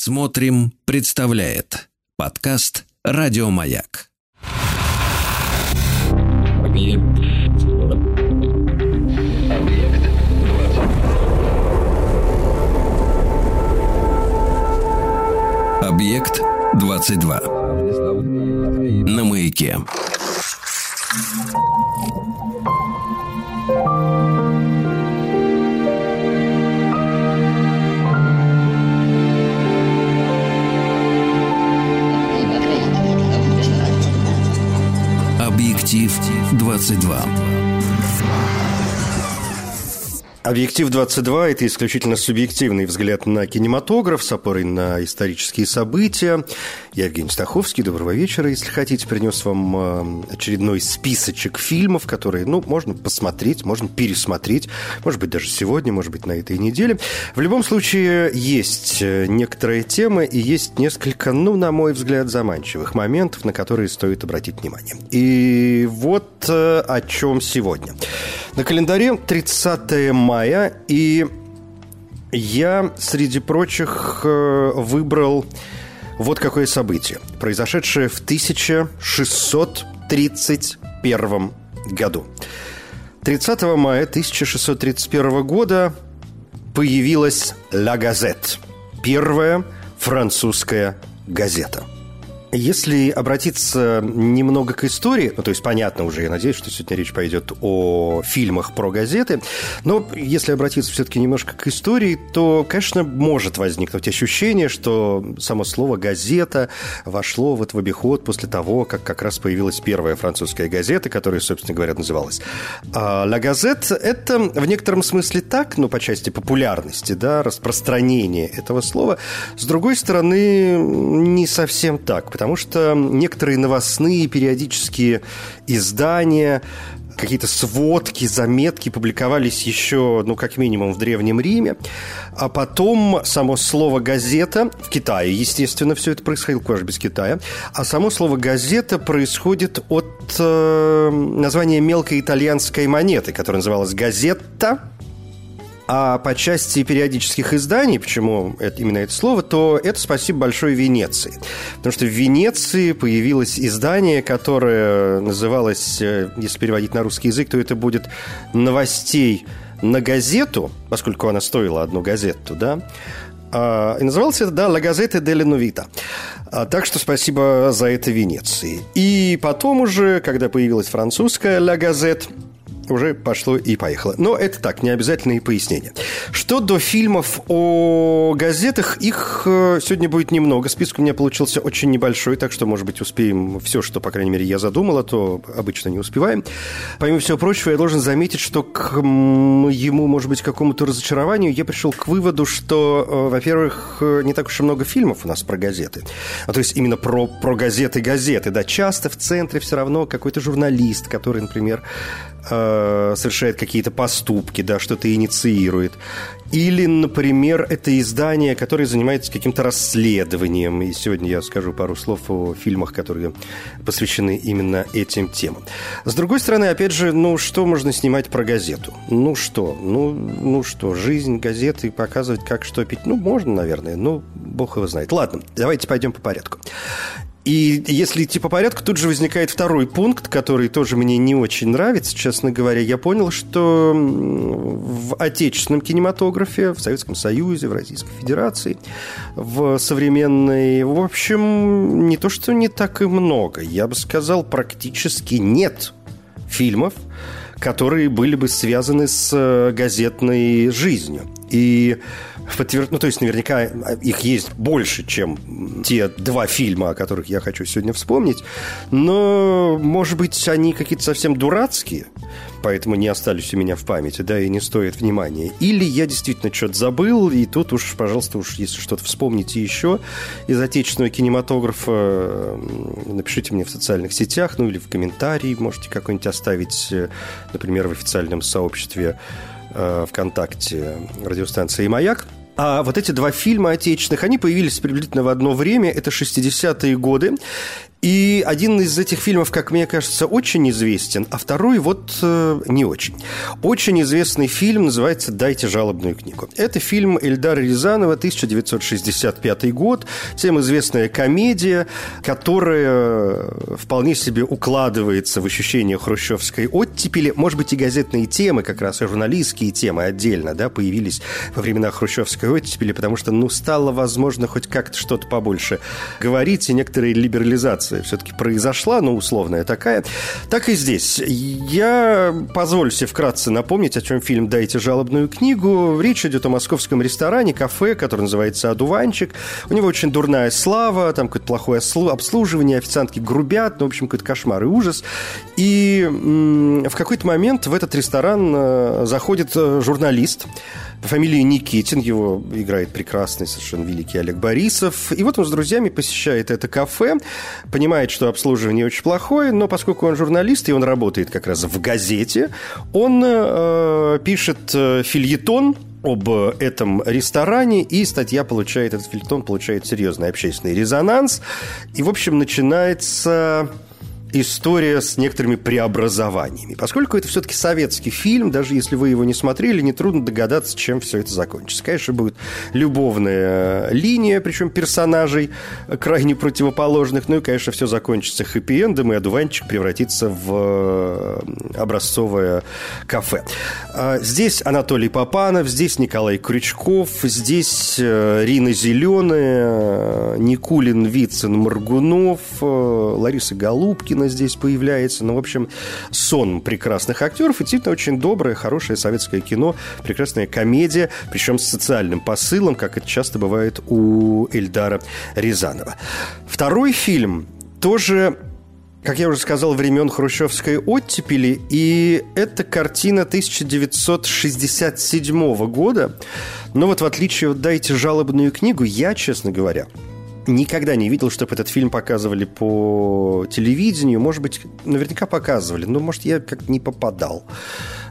Смотрим, представляет подкаст Радиомаяк. Объект 22. На маяке. Объектив 22. Объектив 22 – это исключительно субъективный взгляд на кинематограф с опорой на исторические события. Я Евгений Стаховский. Доброго вечера. Если хотите, принес вам э, очередной списочек фильмов, которые, ну, можно посмотреть, можно пересмотреть. Может быть, даже сегодня, может быть, на этой неделе. В любом случае, есть э, некоторые темы и есть несколько, ну, на мой взгляд, заманчивых моментов, на которые стоит обратить внимание. И вот э, о чем сегодня. На календаре 30 мая, и я, среди прочих, э, выбрал вот какое событие, произошедшее в 1631 году. 30 мая 1631 года появилась «Ла Газет» – первая французская газета – если обратиться немного к истории, ну, то есть понятно уже, я надеюсь, что сегодня речь пойдет о фильмах про газеты, но если обратиться все-таки немножко к истории, то, конечно, может возникнуть ощущение, что само слово «газета» вошло вот в обиход после того, как как раз появилась первая французская газета, которая, собственно говоря, называлась а «Ла Газет». Это в некотором смысле так, ну, по части популярности, да, распространения этого слова. С другой стороны, не совсем так, потому что некоторые новостные периодические издания какие-то сводки, заметки публиковались еще, ну, как минимум, в Древнем Риме. А потом само слово «газета» в Китае, естественно, все это происходило, куда без Китая. А само слово «газета» происходит от э, названия мелкой итальянской монеты, которая называлась «газетта», а по части периодических изданий, почему это, именно это слово, то это спасибо большой Венеции. Потому что в Венеции появилось издание, которое называлось, э, если переводить на русский язык, то это будет «Новостей на газету», поскольку она стоила одну газету, да, а, и назывался это, да, «La Gazzetta della Novita». А, так что спасибо за это Венеции. И потом уже, когда появилась французская «La Gazette», уже пошло и поехало. Но это так, не обязательные пояснения. Что до фильмов о газетах, их э, сегодня будет немного. Список у меня получился очень небольшой, так что, может быть, успеем все, что, по крайней мере, я задумал, а то обычно не успеваем. Помимо всего прочего, я должен заметить, что к ему, может быть, какому-то разочарованию я пришел к выводу, что, э, во-первых, не так уж и много фильмов у нас про газеты. А то есть именно про, про газеты-газеты. Да, часто в центре все равно какой-то журналист, который, например, э, совершает какие-то поступки, да, что-то инициирует. Или, например, это издание, которое занимается каким-то расследованием. И сегодня я скажу пару слов о фильмах, которые посвящены именно этим темам. С другой стороны, опять же, ну что можно снимать про газету? Ну что? Ну, ну что, жизнь газеты показывать, как что пить? Ну, можно, наверное, ну, бог его знает. Ладно, давайте пойдем по порядку. И если идти по порядку, тут же возникает второй пункт, который тоже мне не очень нравится, честно говоря. Я понял, что в отечественном кинематографе, в Советском Союзе, в Российской Федерации, в современной, в общем, не то, что не так и много. Я бы сказал, практически нет фильмов, которые были бы связаны с э, газетной жизнью. И подтвер... ну, то есть наверняка их есть больше, чем те два фильма, о которых я хочу сегодня вспомнить, но, может быть, они какие-то совсем дурацкие, поэтому не остались у меня в памяти, да, и не стоят внимания. Или я действительно что-то забыл, и тут уж, пожалуйста, уж если что-то вспомните еще из отечественного кинематографа, напишите мне в социальных сетях, ну или в комментарии можете какой-нибудь оставить, э, например, в официальном сообществе ВКонтакте радиостанции «Маяк». А вот эти два фильма отечественных, они появились приблизительно в одно время, это 60-е годы. И один из этих фильмов, как мне кажется, очень известен, а второй вот э, не очень. Очень известный фильм называется «Дайте жалобную книгу». Это фильм Эльдара Рязанова, 1965 год, всем известная комедия, которая вполне себе укладывается в ощущение хрущевской оттепели. Может быть, и газетные темы, как раз и журналистские темы отдельно, да, появились во времена хрущевской оттепели, потому что, ну, стало возможно хоть как-то что-то побольше говорить, и некоторые либерализации трансформация все-таки произошла, ну, условная такая. Так и здесь. Я позволю себе вкратце напомнить, о чем фильм «Дайте жалобную книгу». Речь идет о московском ресторане, кафе, который называется «Одуванчик». У него очень дурная слава, там какое-то плохое обслуживание, официантки грубят, ну, в общем, какой-то кошмар и ужас. И в какой-то момент в этот ресторан э, заходит э, журналист, по фамилии Никитин, его играет прекрасный, совершенно великий Олег Борисов. И вот он с друзьями посещает это кафе, понимает, что обслуживание очень плохое, но поскольку он журналист, и он работает как раз в газете, он э, пишет э, фильетон об этом ресторане, и статья получает, этот фильетон получает серьезный общественный резонанс. И, в общем, начинается история с некоторыми преобразованиями. Поскольку это все-таки советский фильм, даже если вы его не смотрели, нетрудно догадаться, чем все это закончится. Конечно, будет любовная линия, причем персонажей крайне противоположных. Ну и, конечно, все закончится хэппи-эндом, и одуванчик превратится в э, образцовое кафе. А здесь Анатолий Попанов, здесь Николай Крючков, здесь э, Рина Зеленая, Никулин, Вицин, Маргунов, э, Лариса Голубкина, Пушкина здесь появляется. Ну, в общем, сон прекрасных актеров. И действительно очень доброе, хорошее советское кино, прекрасная комедия, причем с социальным посылом, как это часто бывает у Эльдара Рязанова. Второй фильм тоже как я уже сказал, времен хрущевской оттепели, и это картина 1967 года. Но вот в отличие от «Дайте жалобную книгу», я, честно говоря, никогда не видел, чтобы этот фильм показывали по телевидению. Может быть, наверняка показывали, но, может, я как-то не попадал.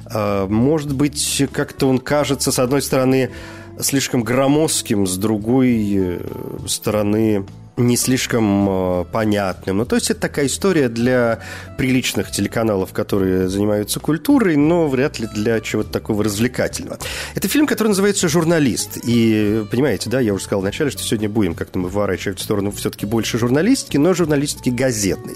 А, может быть, как-то он кажется, с одной стороны, слишком громоздким, с другой э, стороны, не слишком э, понятным. Ну, то есть это такая история для приличных телеканалов, которые занимаются культурой, но вряд ли для чего-то такого развлекательного. Это фильм, который называется «Журналист». И, понимаете, да, я уже сказал вначале, что сегодня будем как-то мы выворачивать в сторону все-таки больше журналистики, но журналистики газетной.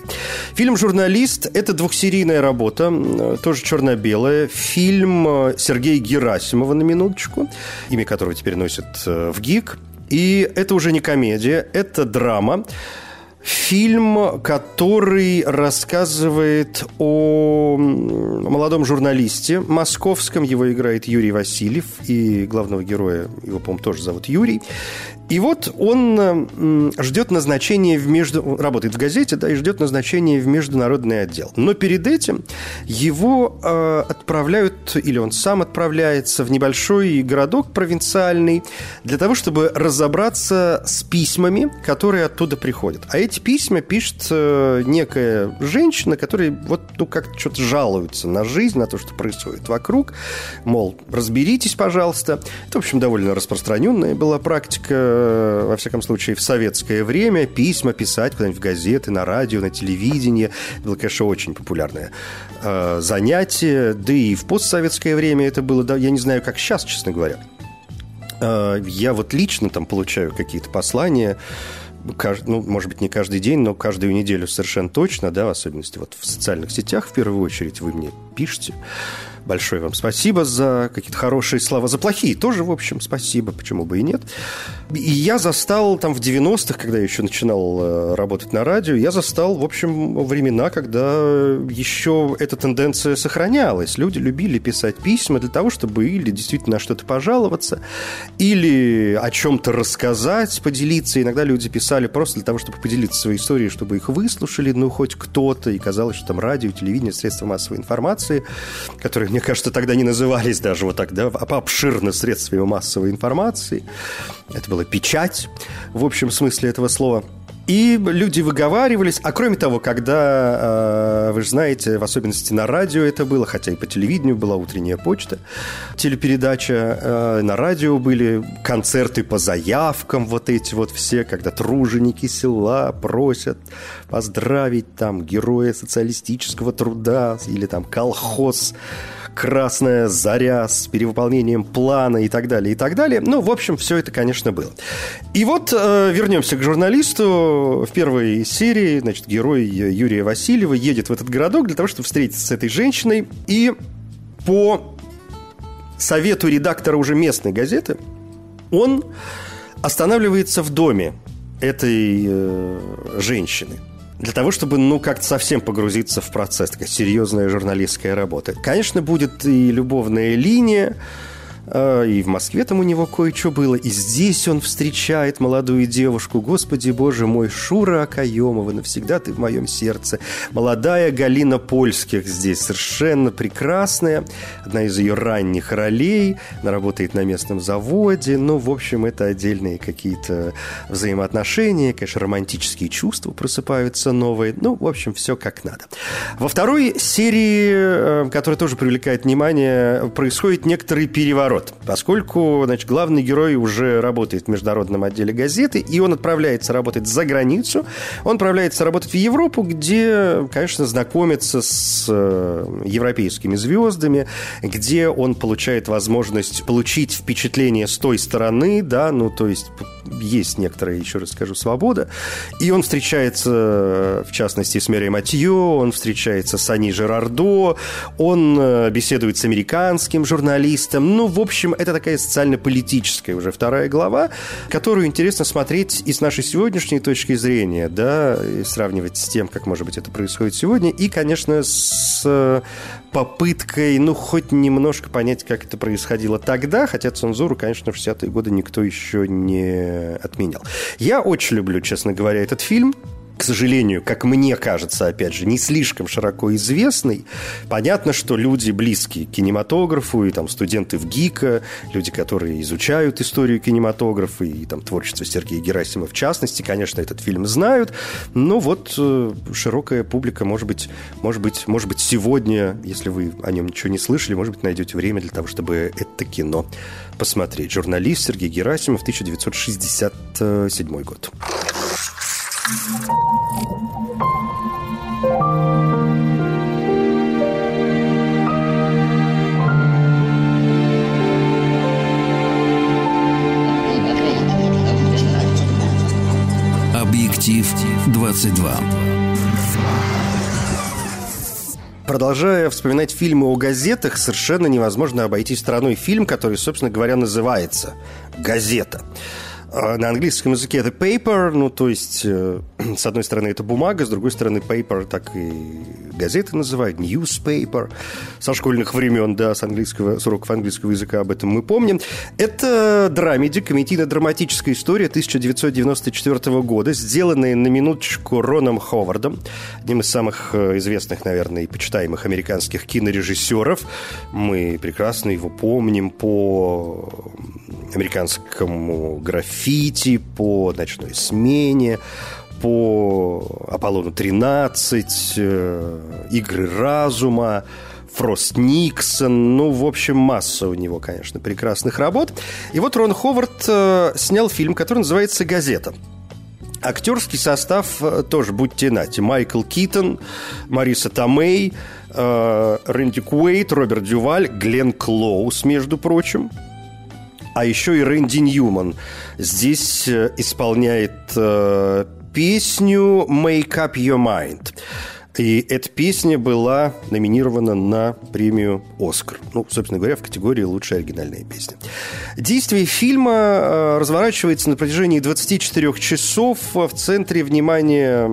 Фильм «Журналист» — это двухсерийная работа, тоже черно-белая. Фильм э, Сергея Герасимова, на минуточку, имя которого теперь носит э, в ГИК – и это уже не комедия, это драма. Фильм, который рассказывает о молодом журналисте московском. Его играет Юрий Васильев. И главного героя, его, по-моему, тоже зовут Юрий. И вот он ждет назначения в между... работает в газете, да, и ждет назначения в международный отдел. Но перед этим его э, отправляют, или он сам отправляется в небольшой городок провинциальный для того, чтобы разобраться с письмами, которые оттуда приходят. А эти письма пишет э, некая женщина, которая вот, ну, как-то что-то жалуется на жизнь, на то, что происходит вокруг. Мол, разберитесь, пожалуйста. Это, в общем, довольно распространенная была практика Э, во всяком случае, в советское время письма писать куда-нибудь в газеты, на радио, на телевидении. Это было, конечно, очень популярное э, занятие. Да и в постсоветское время это было, да, я не знаю, как сейчас, честно говоря. Э, я вот лично там получаю какие-то послания, ну, может быть, не каждый день, но каждую неделю совершенно точно, да, в особенности вот в социальных сетях в первую очередь вы мне пишете. Большое вам спасибо за какие-то хорошие слова. За плохие тоже, в общем, спасибо, почему бы и нет. И я застал там в 90-х, когда я еще начинал э, работать на радио, я застал, в общем, времена, когда еще эта тенденция сохранялась. Люди любили писать письма для того, чтобы или действительно на что-то пожаловаться, или о чем-то рассказать, поделиться. Иногда люди писали просто для того, чтобы поделиться своей историей, чтобы их выслушали, ну, хоть кто-то. И казалось, что там радио, телевидение, средства массовой информации, которые мне кажется, тогда не назывались даже вот так, да, обширно средствами массовой информации. Это была печать в общем смысле этого слова. И люди выговаривались. А кроме того, когда, э, вы же знаете, в особенности на радио это было, хотя и по телевидению была утренняя почта, телепередача, э, на радио были концерты по заявкам, вот эти вот все, когда труженики села просят поздравить там героя социалистического труда или там колхоз красная заря с перевыполнением плана и так далее, и так далее. Ну, в общем, все это, конечно, было. И вот э, вернемся к журналисту. В первой серии, значит, герой Юрия Васильева едет в этот городок для того, чтобы встретиться с этой женщиной. И по совету редактора уже местной газеты он останавливается в доме этой э, женщины – для того, чтобы, ну, как-то совсем погрузиться в процесс. Такая серьезная журналистская работа. Конечно, будет и любовная линия, и в Москве там у него кое-что было. И здесь он встречает молодую девушку. Господи боже мой, Шура Акаемова, навсегда ты в моем сердце. Молодая Галина Польских здесь совершенно прекрасная. Одна из ее ранних ролей. Она работает на местном заводе. Ну, в общем, это отдельные какие-то взаимоотношения. Конечно, романтические чувства просыпаются новые. Ну, в общем, все как надо. Во второй серии, э, которая тоже привлекает внимание, происходит некоторый переворот наоборот, поскольку значит, главный герой уже работает в международном отделе газеты, и он отправляется работать за границу, он отправляется работать в Европу, где, конечно, знакомится с э, европейскими звездами, где он получает возможность получить впечатление с той стороны, да, ну, то есть есть некоторая, еще раз скажу, свобода. И он встречается, в частности, с Мэри Матьё, он встречается с Ани Жерардо, он э, беседует с американским журналистом. Ну, в общем, это такая социально-политическая уже вторая глава, которую интересно смотреть и с нашей сегодняшней точки зрения, да, и сравнивать с тем, как, может быть, это происходит сегодня, и, конечно, с э, попыткой, ну, хоть немножко понять, как это происходило тогда, хотя цензуру, конечно, в 60-е годы никто еще не отменял. Я очень люблю, честно говоря, этот фильм к сожалению, как мне кажется, опять же, не слишком широко известный. Понятно, что люди близкие к кинематографу, и там студенты в ГИКа, люди, которые изучают историю кинематографа и там творчество Сергея Герасимова в частности, конечно, этот фильм знают. Но вот э, широкая публика, может быть, может быть, может быть, сегодня, если вы о нем ничего не слышали, может быть, найдете время для того, чтобы это кино посмотреть. Журналист Сергей Герасимов, 1967 год. Объектив 22. Продолжая вспоминать фильмы о газетах, совершенно невозможно обойти стороной фильм, который, собственно говоря, называется «Газета». А на английском языке это paper, ну, то есть, э, с одной стороны, это бумага, с другой стороны, paper так и газеты называют, newspaper, со школьных времен, да, с английского, с уроков английского языка об этом мы помним. Это драмеди, комедийно-драматическая история 1994 года, сделанная на минуточку Роном Ховардом, одним из самых э, известных, наверное, и почитаемых американских кинорежиссеров. Мы прекрасно его помним по американскому граффити, по ночной смене, по Аполлону-13, э, Игры разума, Фрост Никсон, ну, в общем, масса у него, конечно, прекрасных работ. И вот Рон Ховард э, снял фильм, который называется «Газета». Актерский состав э, тоже, будьте нати. Майкл Китон, Мариса Томей, Рэнди Куэйт, Роберт Дюваль, Глен Клоус, между прочим – а еще и Рэнди Ньюман здесь э, исполняет э, песню «Make Up Your Mind». И эта песня была номинирована на премию «Оскар». Ну, собственно говоря, в категории «Лучшая оригинальная песня». Действие фильма э, разворачивается на протяжении 24 часов. В центре внимания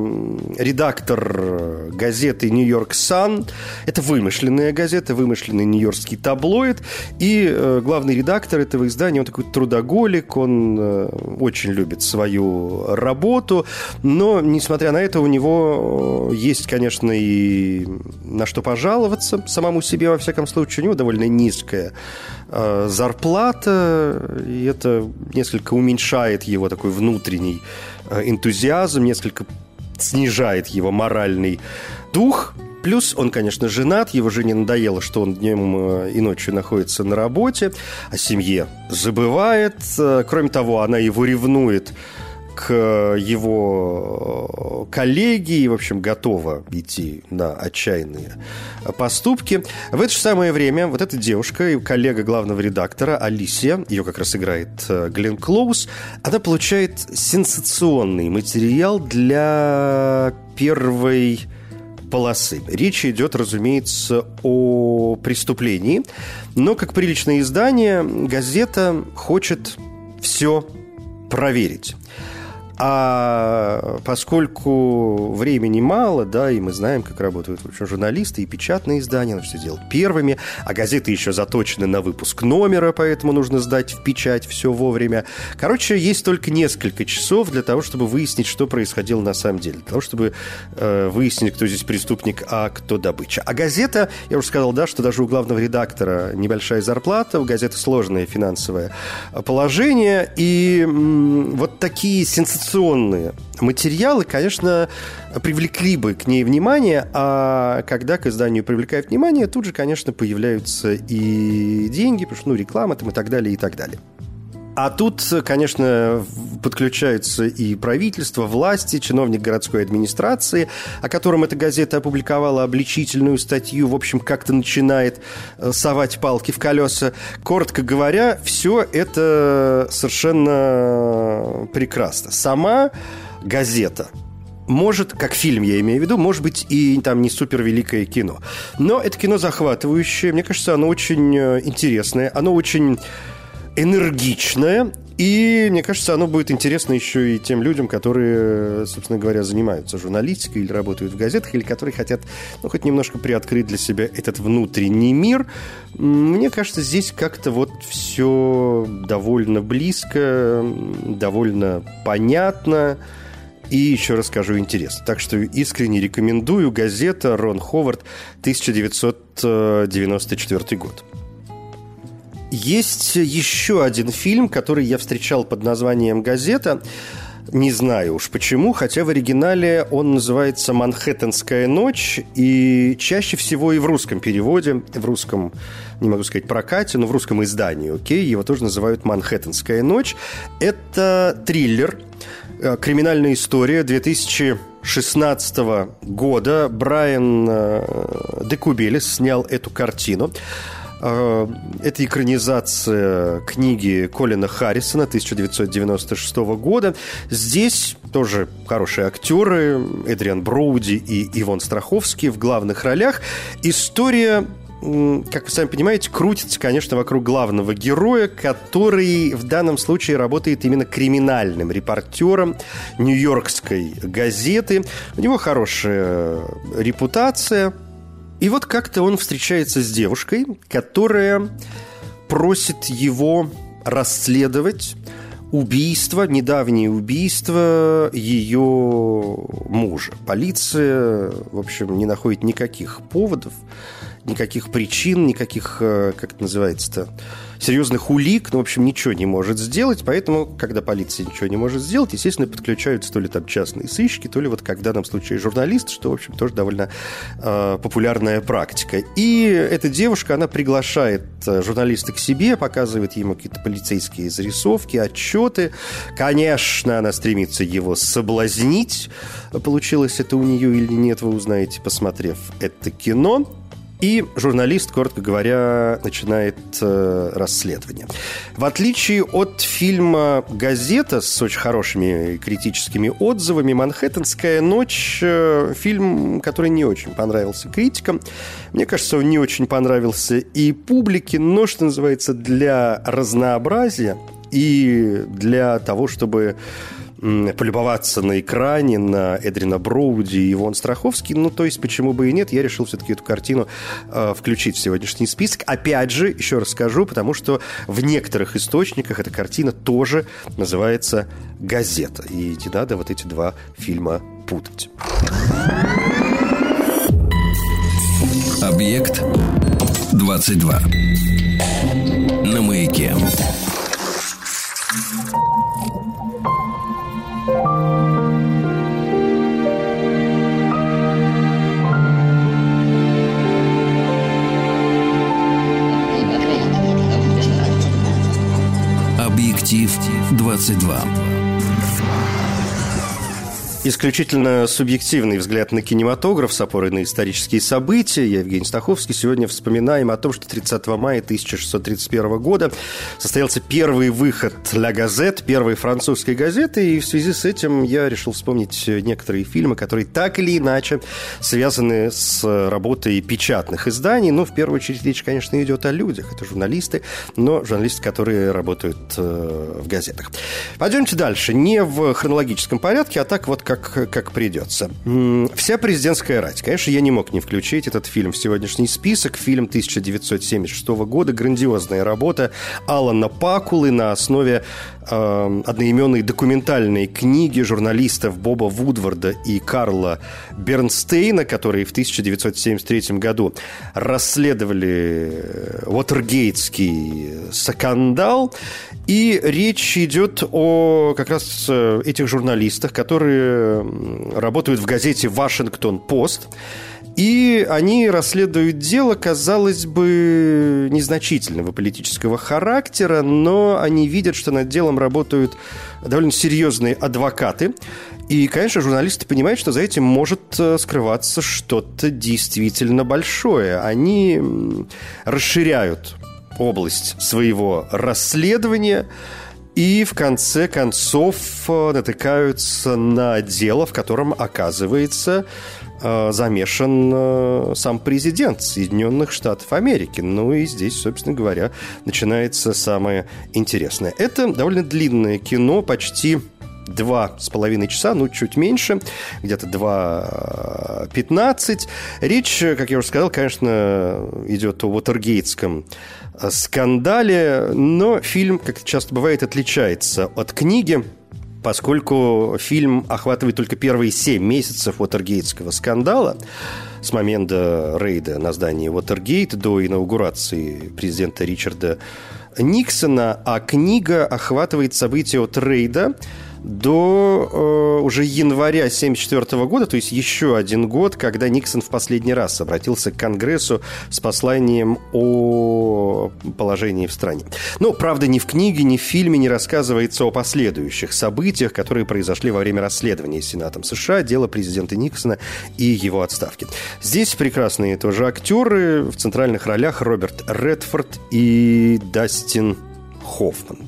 редактор газеты «Нью-Йорк Сан». Это вымышленная газета, вымышленный нью-йоркский таблоид. И э, главный редактор этого издания, он такой трудоголик, он э, очень любит свою работу. Но, несмотря на это, у него есть, конечно, конечно, и на что пожаловаться самому себе, во всяком случае. У него довольно низкая э, зарплата, и это несколько уменьшает его такой внутренний э, энтузиазм, несколько снижает его моральный дух. Плюс он, конечно, женат, его жене надоело, что он днем э, и ночью находится на работе, о семье забывает. Э, кроме того, она его ревнует к его коллеге и, в общем, готова идти на отчаянные поступки. В это же самое время вот эта девушка и коллега главного редактора Алисия, ее как раз играет э, Глен Клоус, она получает сенсационный материал для первой полосы. Речь идет, разумеется, о преступлении, но как приличное издание газета хочет все проверить. А поскольку времени мало, да, и мы знаем, как работают в общем, журналисты и печатные издания, надо все делать первыми, а газеты еще заточены на выпуск номера, поэтому нужно сдать в печать все вовремя. Короче, есть только несколько часов для того, чтобы выяснить, что происходило на самом деле, для того, чтобы э, выяснить, кто здесь преступник, а кто добыча. А газета, я уже сказал, да, что даже у главного редактора небольшая зарплата, у газеты сложное финансовое положение, и м- вот такие сенсационные информационные материалы, конечно, привлекли бы к ней внимание, а когда к изданию привлекают внимание, тут же, конечно, появляются и деньги, потому что, ну, реклама там и так далее, и так далее. А тут, конечно, подключаются и правительство, власти, чиновник городской администрации, о котором эта газета опубликовала обличительную статью, в общем, как-то начинает э, совать палки в колеса. Коротко говоря, все это совершенно прекрасно. Сама газета может, как фильм я имею в виду, может быть и там не супер великое кино. Но это кино захватывающее, мне кажется, оно очень э, интересное, оно очень энергичное, и мне кажется, оно будет интересно еще и тем людям, которые, собственно говоря, занимаются журналистикой или работают в газетах, или которые хотят, ну, хоть немножко приоткрыть для себя этот внутренний мир. Мне кажется, здесь как-то вот все довольно близко, довольно понятно. И еще раз скажу, интересно. Так что искренне рекомендую газета «Рон Ховард», 1994 год. Есть еще один фильм, который я встречал под названием «Газета». Не знаю уж почему, хотя в оригинале он называется «Манхэттенская ночь», и чаще всего и в русском переводе, в русском, не могу сказать прокате, но в русском издании, окей, его тоже называют «Манхэттенская ночь». Это триллер, э, криминальная история 2016 года. Брайан э, Декубелис снял эту картину. Э, это экранизация книги Колина Харрисона 1996 года. Здесь тоже хорошие актеры, Эдриан Броуди и Ивон Страховский в главных ролях. История как вы сами понимаете, крутится, конечно, вокруг главного героя, который в данном случае работает именно криминальным репортером нью-йоркской газеты. У него хорошая репутация, и вот как-то он встречается с девушкой, которая просит его расследовать убийство, недавнее убийство ее мужа. Полиция, в общем, не находит никаких поводов, никаких причин, никаких, э, как это называется-то, серьезных улик, ну, в общем, ничего не может сделать, поэтому, когда полиция ничего не может сделать, естественно, подключаются то ли там частные сыщики, то ли вот как в данном случае журналист, что, в общем, тоже довольно э, популярная практика. И эта девушка, она приглашает э, журналиста к себе, показывает ему какие-то полицейские зарисовки, отчеты. Конечно, она стремится его соблазнить. Получилось это у нее или нет, вы узнаете, посмотрев это кино. И журналист, коротко говоря, начинает э, расследование. В отличие от фильма «Газета» с очень хорошими критическими отзывами, «Манхэттенская ночь» э, фильм, который не очень понравился критикам. Мне кажется, он не очень понравился и публике, но, что называется, для разнообразия и для того, чтобы полюбоваться на экране на Эдрина Броуди и Ивон Страховский. Ну, то есть, почему бы и нет, я решил все-таки эту картину э, включить в сегодняшний список. Опять же, еще раз скажу, потому что в некоторых источниках эта картина тоже называется «Газета». И не надо вот эти два фильма путать. Объект 22. На маяке. Объектив 22. Исключительно субъективный взгляд на кинематограф с опорой на исторические события. Я Евгений Стаховский. Сегодня вспоминаем о том, что 30 мая 1631 года состоялся первый выход «Ля Газет», первой французской газеты, и в связи с этим я решил вспомнить некоторые фильмы, которые так или иначе связаны с работой печатных изданий. Ну, в первую очередь, речь, конечно, идет о людях. Это журналисты, но журналисты, которые работают э, в газетах. Пойдемте дальше. Не в хронологическом порядке, а так вот как, как придется. Вся президентская рать. Конечно, я не мог не включить этот фильм в сегодняшний список. Фильм 1976 года. Грандиозная работа Алана Пакулы на основе э, одноименной документальной книги журналистов Боба Вудварда и Карла Бернстейна, которые в 1973 году расследовали Уотергейтский скандал. И речь идет о как раз э, этих журналистах, которые работают в газете «Вашингтон-Пост». И они расследуют дело, казалось бы, незначительного политического характера, но они видят, что над делом работают довольно серьезные адвокаты. И, конечно, журналисты понимают, что за этим может э, скрываться что-то действительно большое. Они расширяют область своего расследования и в конце концов э, натыкаются на дело, в котором оказывается э, замешан э, сам президент Соединенных Штатов Америки. Ну и здесь, собственно говоря, начинается самое интересное. Это довольно длинное кино, почти два с половиной часа, ну, чуть меньше, где-то 2.15. Речь, как я уже сказал, конечно, идет о Уотергейтском скандале, но фильм, как часто бывает, отличается от книги, поскольку фильм охватывает только первые семь месяцев Уотергейтского скандала, с момента рейда на здание Уотергейт до инаугурации президента Ричарда Никсона, а книга охватывает события от рейда до э, уже января 1974 года, то есть еще один год, когда Никсон в последний раз обратился к Конгрессу с посланием о положении в стране. Но, правда, ни в книге, ни в фильме не рассказывается о последующих событиях, которые произошли во время расследования Сенатом США дела президента Никсона и его отставки. Здесь прекрасные тоже актеры в центральных ролях Роберт Редфорд и Дастин Хоффман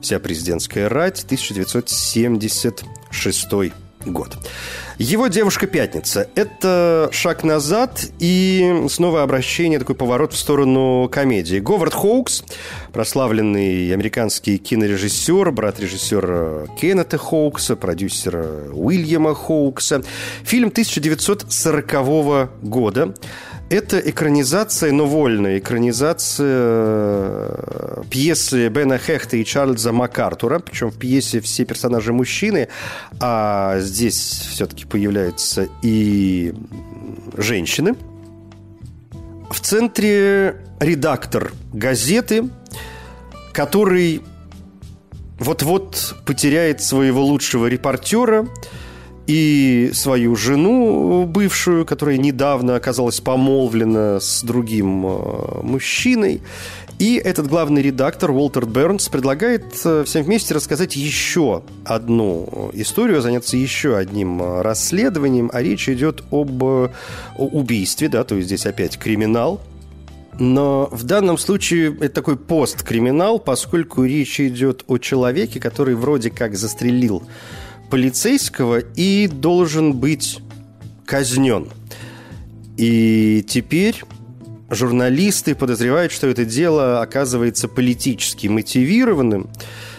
вся президентская рать, 1976 год. Его девушка Пятница. Это шаг назад и снова обращение, такой поворот в сторону комедии. Говард Хоукс, прославленный американский кинорежиссер, брат режиссера Кеннета Хоукса, продюсера Уильяма Хоукса. Фильм 1940 года. Это экранизация, но вольная экранизация э, пьесы Бена Хехта и Чарльза МакАртура. Причем в пьесе все персонажи мужчины, а здесь все-таки появляются и женщины. В центре редактор газеты, который вот-вот потеряет своего лучшего репортера – и свою жену бывшую, которая недавно оказалась помолвлена с другим э, мужчиной. И этот главный редактор Уолтер Бернс предлагает э, всем вместе рассказать еще одну историю, заняться еще одним э, расследованием, а речь идет об убийстве, да, то есть здесь опять криминал, но в данном случае это такой посткриминал, поскольку речь идет о человеке, который вроде как застрелил полицейского и должен быть казнен. И теперь журналисты подозревают, что это дело оказывается политически мотивированным,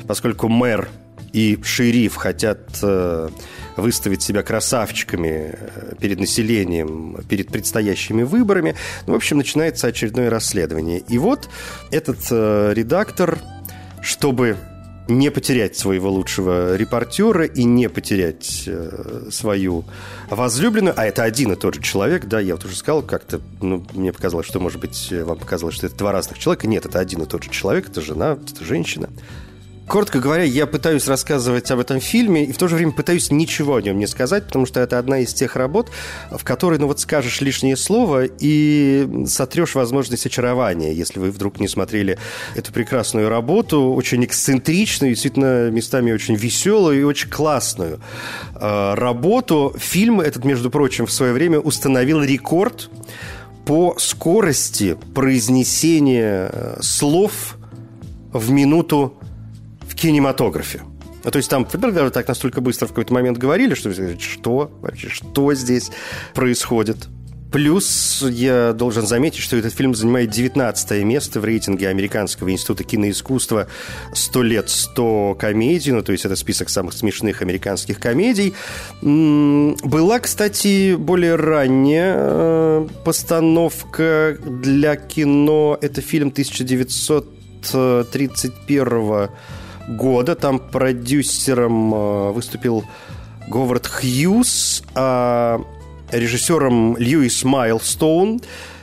поскольку мэр и шериф хотят э, выставить себя красавчиками э, перед населением, перед предстоящими выборами. Ну, в общем, начинается очередное расследование. И вот этот э, редактор, чтобы не потерять своего лучшего репортера и не потерять э, свою возлюбленную, а это один и тот же человек, да, я вот уже сказал, как-то, ну, мне показалось, что, может быть, вам показалось, что это два разных человека. Нет, это один и тот же человек, это жена, это женщина. Коротко говоря, я пытаюсь рассказывать об этом фильме и в то же время пытаюсь ничего о нем не сказать, потому что это одна из тех работ, в которой, ну вот скажешь лишнее слово и сотрешь возможность очарования, если вы вдруг не смотрели эту прекрасную работу, очень эксцентричную, действительно местами очень веселую и очень классную э, работу. Фильм этот, между прочим, в свое время установил рекорд по скорости произнесения э, слов в минуту кинематографе. Ну, то есть там даже так настолько быстро в какой-то момент говорили, что что вообще, что здесь происходит. Плюс я должен заметить, что этот фильм занимает 19 место в рейтинге Американского института киноискусства «100 лет 100 комедий», ну, то есть это список самых смешных американских комедий. Была, кстати, более ранняя э, постановка для кино. Это фильм 1931 года года. Там продюсером э, выступил Говард Хьюз, а режиссером Льюис Майлстоун.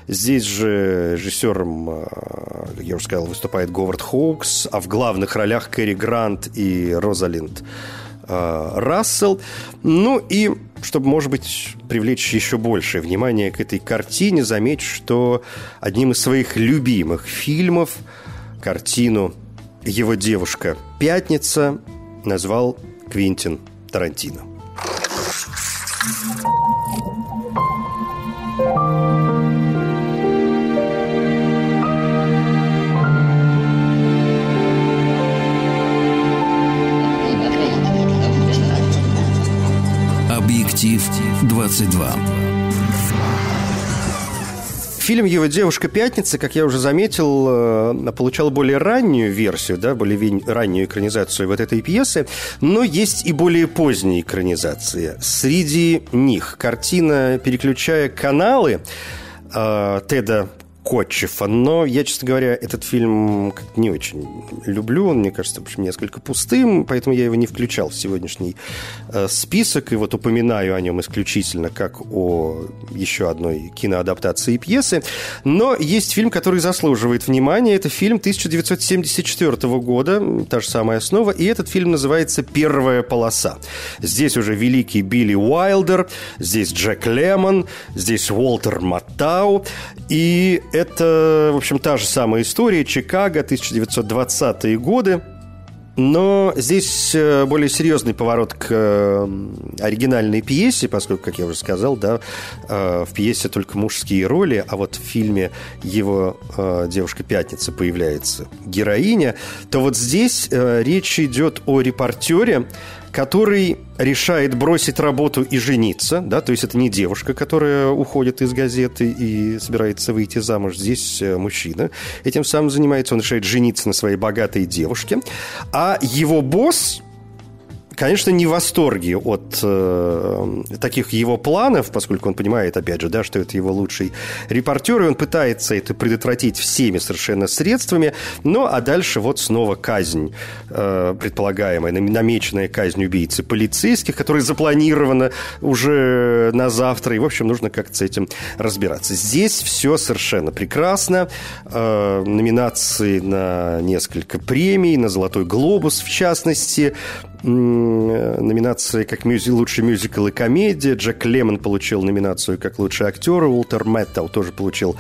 Здесь же режиссером, э, я уже сказал, выступает Говард Хоукс, а в главных ролях Кэрри Грант и Розалинд э, Рассел. Ну и, чтобы, может быть, привлечь еще большее внимание к этой картине, заметь, что одним из своих любимых фильмов картину его девушка «Пятница» назвал Квинтин Тарантино. Объектив 22. Фильм «Его девушка Пятница», как я уже заметил, э, получал более раннюю версию, да, более раннюю экранизацию вот этой пьесы, но есть и более поздние экранизации. Среди них картина «Переключая каналы», э, Теда Котчефа. Но я, честно говоря, этот фильм не очень люблю. Он, мне кажется, в общем, несколько пустым, поэтому я его не включал в сегодняшний э, список. И вот упоминаю о нем исключительно как о еще одной киноадаптации пьесы. Но есть фильм, который заслуживает внимания. Это фильм 1974 года, та же самая основа. И этот фильм называется «Первая полоса». Здесь уже великий Билли Уайлдер, здесь Джек Лемон, здесь Уолтер Маттау. И это, в общем, та же самая история. Чикаго, 1920-е годы. Но здесь э, более серьезный поворот к э, оригинальной пьесе, поскольку, как я уже сказал, да, э, в пьесе только мужские роли, а вот в фильме его «Девушка Пятница» появляется героиня, то вот здесь речь идет о репортере, который решает бросить работу и жениться, да, то есть это не девушка, которая уходит из газеты и собирается выйти замуж, здесь э, мужчина. Этим самым занимается, он решает жениться на своей богатой девушке, а его босс, конечно, не в восторге от э, таких его планов, поскольку он понимает, опять же, да, что это его лучший репортер, и он пытается это предотвратить всеми совершенно средствами. Ну, а дальше вот снова казнь, э, предполагаемая, намеченная казнь убийцы полицейских, которая запланирована уже на завтра, и, в общем, нужно как-то с этим разбираться. Здесь все совершенно прекрасно. Э, номинации на несколько премий, на «Золотой глобус», в частности, номинации как мюзи, лучший мюзикл и комедия. Джек Лемон получил номинацию как лучший актер. Уолтер Мэттау тоже получил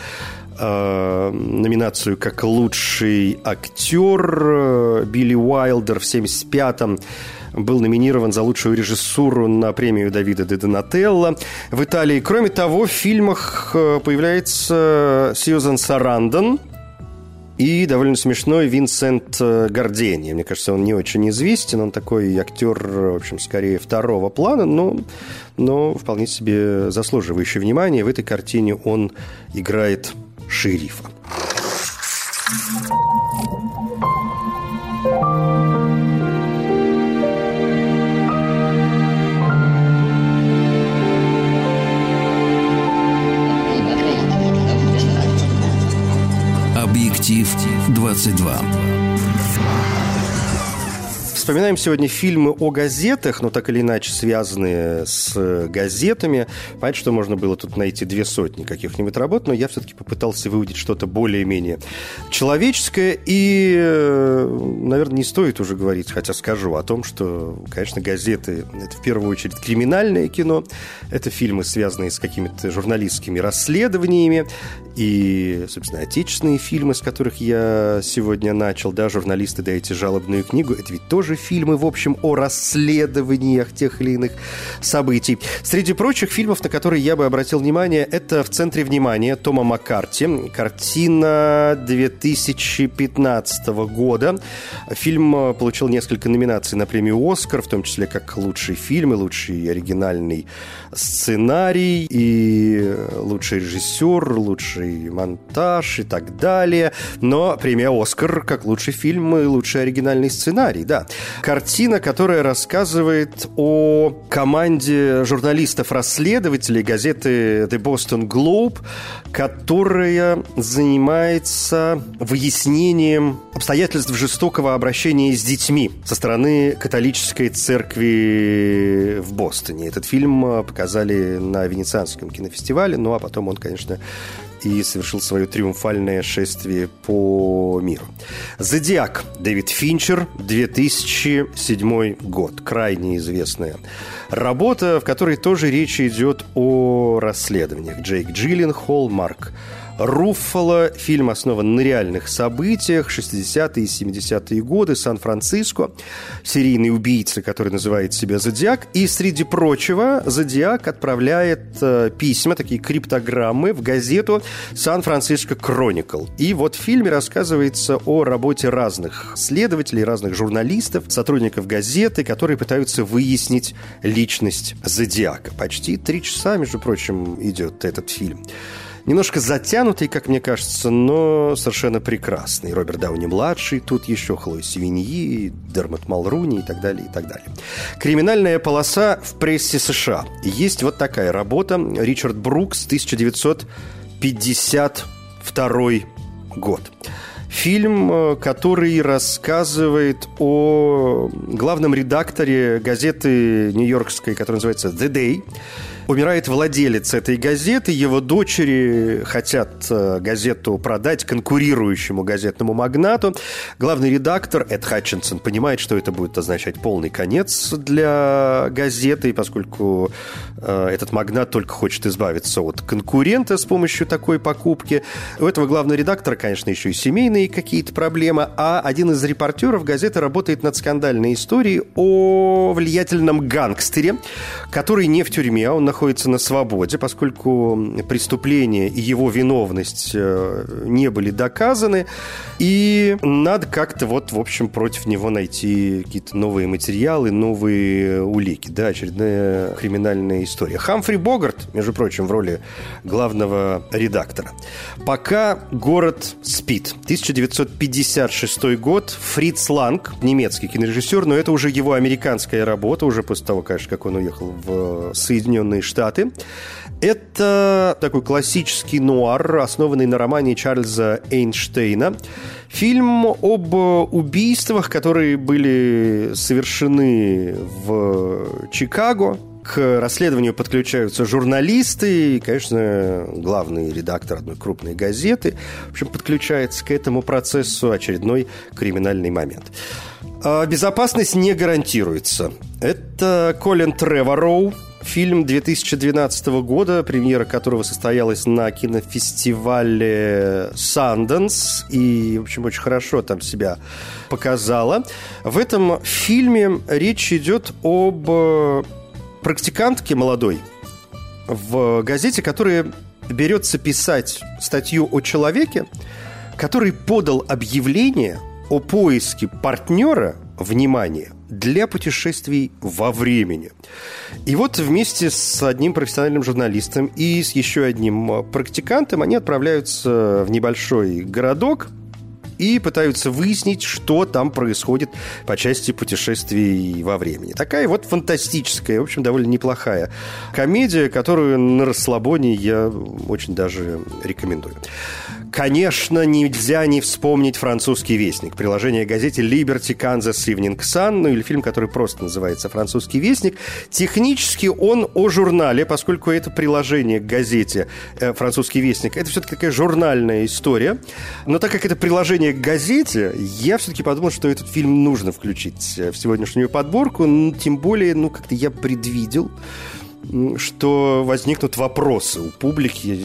э, номинацию как лучший актер. Билли Уайлдер в 75-м был номинирован за лучшую режиссуру на премию Давида де Донателло в Италии. Кроме того, в фильмах э, появляется Сьюзан Сарандон – и довольно смешной Винсент э, Гордени. Мне кажется, он не очень известен. Он такой актер, в общем, скорее второго плана, но, но вполне себе заслуживающий внимания. В этой картине он играет шерифа. Объектив 22. Вспоминаем сегодня фильмы о газетах, но так или иначе связанные с газетами. Понятно, что можно было тут найти две сотни каких-нибудь работ, но я все-таки попытался выудить что-то более-менее человеческое. И, наверное, не стоит уже говорить, хотя скажу о том, что, конечно, газеты – это в первую очередь криминальное кино. Это фильмы, связанные с какими-то журналистскими расследованиями. И, собственно, отечественные фильмы, с которых я сегодня начал, да, журналисты дайте жалобную книгу, это ведь тоже фильмы, в общем, о расследованиях тех или иных событий. Среди прочих фильмов, на которые я бы обратил внимание, это «В центре внимания» Тома Маккарти, картина 2015 года. Фильм получил несколько номинаций на премию «Оскар», в том числе как лучший фильм и лучший оригинальный сценарий, и лучший режиссер, лучший монтаж и так далее. Но премия «Оскар» как лучший фильм и лучший оригинальный сценарий, да. Картина, которая рассказывает о команде журналистов-расследователей газеты The Boston Globe, которая занимается выяснением обстоятельств жестокого обращения с детьми со стороны католической церкви в Бостоне. Этот фильм показали на Венецианском кинофестивале, ну а потом он, конечно, и совершил свое триумфальное шествие по миру. «Зодиак» Дэвид Финчер, 2007 год. Крайне известная работа, в которой тоже речь идет о расследованиях. Джейк Джилленхол, Марк Руффало. Фильм основан на реальных событиях. 60-е и 70-е годы. Сан-Франциско. Серийный убийца, который называет себя Зодиак. И, среди прочего, Зодиак отправляет э, письма, такие криптограммы, в газету Сан-Франциско Кроникл. И вот в фильме рассказывается о работе разных следователей, разных журналистов, сотрудников газеты, которые пытаются выяснить личность Зодиака. Почти три часа, между прочим, идет этот фильм. Немножко затянутый, как мне кажется, но совершенно прекрасный. Роберт Дауни-младший, тут еще Хлой Севиньи, Дермат Малруни и так далее, и так далее. Криминальная полоса в прессе США. Есть вот такая работа. Ричард Брукс, 1952 год. Фильм, э, который рассказывает о главном редакторе газеты нью-йоркской, которая называется «The Day», Умирает владелец этой газеты, его дочери хотят э, газету продать конкурирующему газетному магнату. Главный редактор Эд Хатчинсон понимает, что это будет означать полный конец для газеты, поскольку э, этот магнат только хочет избавиться от конкурента с помощью такой покупки. У этого главного редактора, конечно, еще и семейные какие-то проблемы, а один из репортеров газеты работает над скандальной историей о влиятельном гангстере, который не в тюрьме, а он находится на свободе, поскольку преступление и его виновность э, не были доказаны. И надо как-то вот, в общем, против него найти какие-то новые материалы, новые улики. Да, очередная криминальная история. Хамфри Богарт, между прочим, в роли главного редактора. Пока город спит. 1956 год. Фриц Ланг, немецкий кинорежиссер, но это уже его американская работа, уже после того, конечно, как он уехал в Соединенные Штаты. Это такой классический нуар, основанный на романе Чарльза Эйнштейна. Фильм об убийствах, которые были совершены в Чикаго. К расследованию подключаются журналисты и, конечно, главный редактор одной крупной газеты. В общем, подключается к этому процессу очередной криминальный момент. А безопасность не гарантируется. Это Колин Тревороу, Фильм 2012 года, премьера которого состоялась на кинофестивале Sundance и, в общем, очень хорошо там себя показала. В этом фильме речь идет об э, практикантке молодой в газете, которая берется писать статью о человеке, который подал объявление о поиске партнера, внимания, для путешествий во времени. И вот вместе с одним профессиональным журналистом и с еще одним практикантом они отправляются в небольшой городок и пытаются выяснить, что там происходит по части путешествий во времени. Такая вот фантастическая, в общем, довольно неплохая комедия, которую на расслабоне я очень даже рекомендую. Конечно, нельзя не вспомнить «Французский вестник». Приложение газете Liberty Kansas Evening Sun, ну или фильм, который просто называется «Французский вестник». Технически он о журнале, поскольку это приложение к газете э, «Французский вестник». Это все-таки такая журнальная история. Но так как это приложение к газете, я все-таки подумал, что этот фильм нужно включить э, в сегодняшнюю подборку. Тем более, ну, как-то я предвидел, что возникнут вопросы у публики,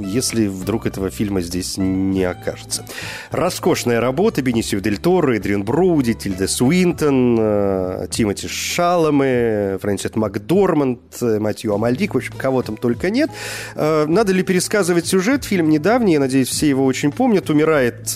если вдруг этого фильма здесь не окажется. Роскошная работа Бенисио Дель Торо, Эдриан Броуди, Тильда Суинтон, э, Тимоти Шаломе, Фрэнсис Макдорманд, э, Матью Амальдик, в общем, кого там только нет. Э, надо ли пересказывать сюжет? Фильм недавний, я надеюсь, все его очень помнят. Умирает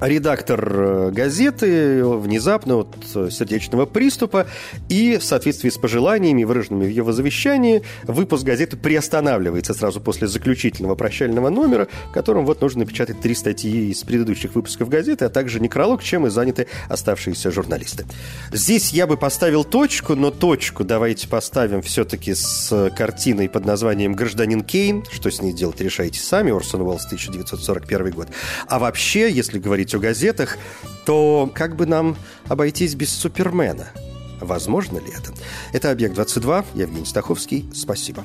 редактор э, газеты внезапно от э, сердечного приступа и в соответствии с пожеланиями, выраженными в его завещании, выпуск газеты приостанавливается сразу после заключительного прощального номера, в котором вот нужно напечатать три статьи из предыдущих выпусков газеты, а также некролог, чем и заняты оставшиеся журналисты. Здесь я бы поставил точку, но точку давайте поставим все-таки с картиной под названием «Гражданин Кейн». Что с ней делать, решайте сами. Орсон Уэллс, 1941 год. А вообще, если говорить говорить о газетах, то как бы нам обойтись без Супермена? Возможно ли это? Это «Объект-22», я Евгений Стаховский. Спасибо.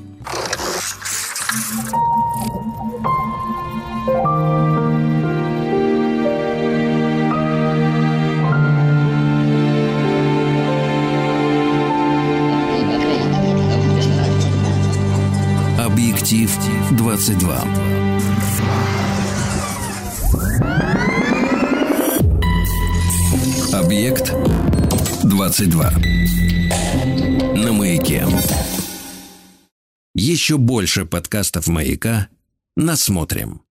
Объектив 22. Объект 22. На маяке. Еще больше подкастов маяка. Насмотрим.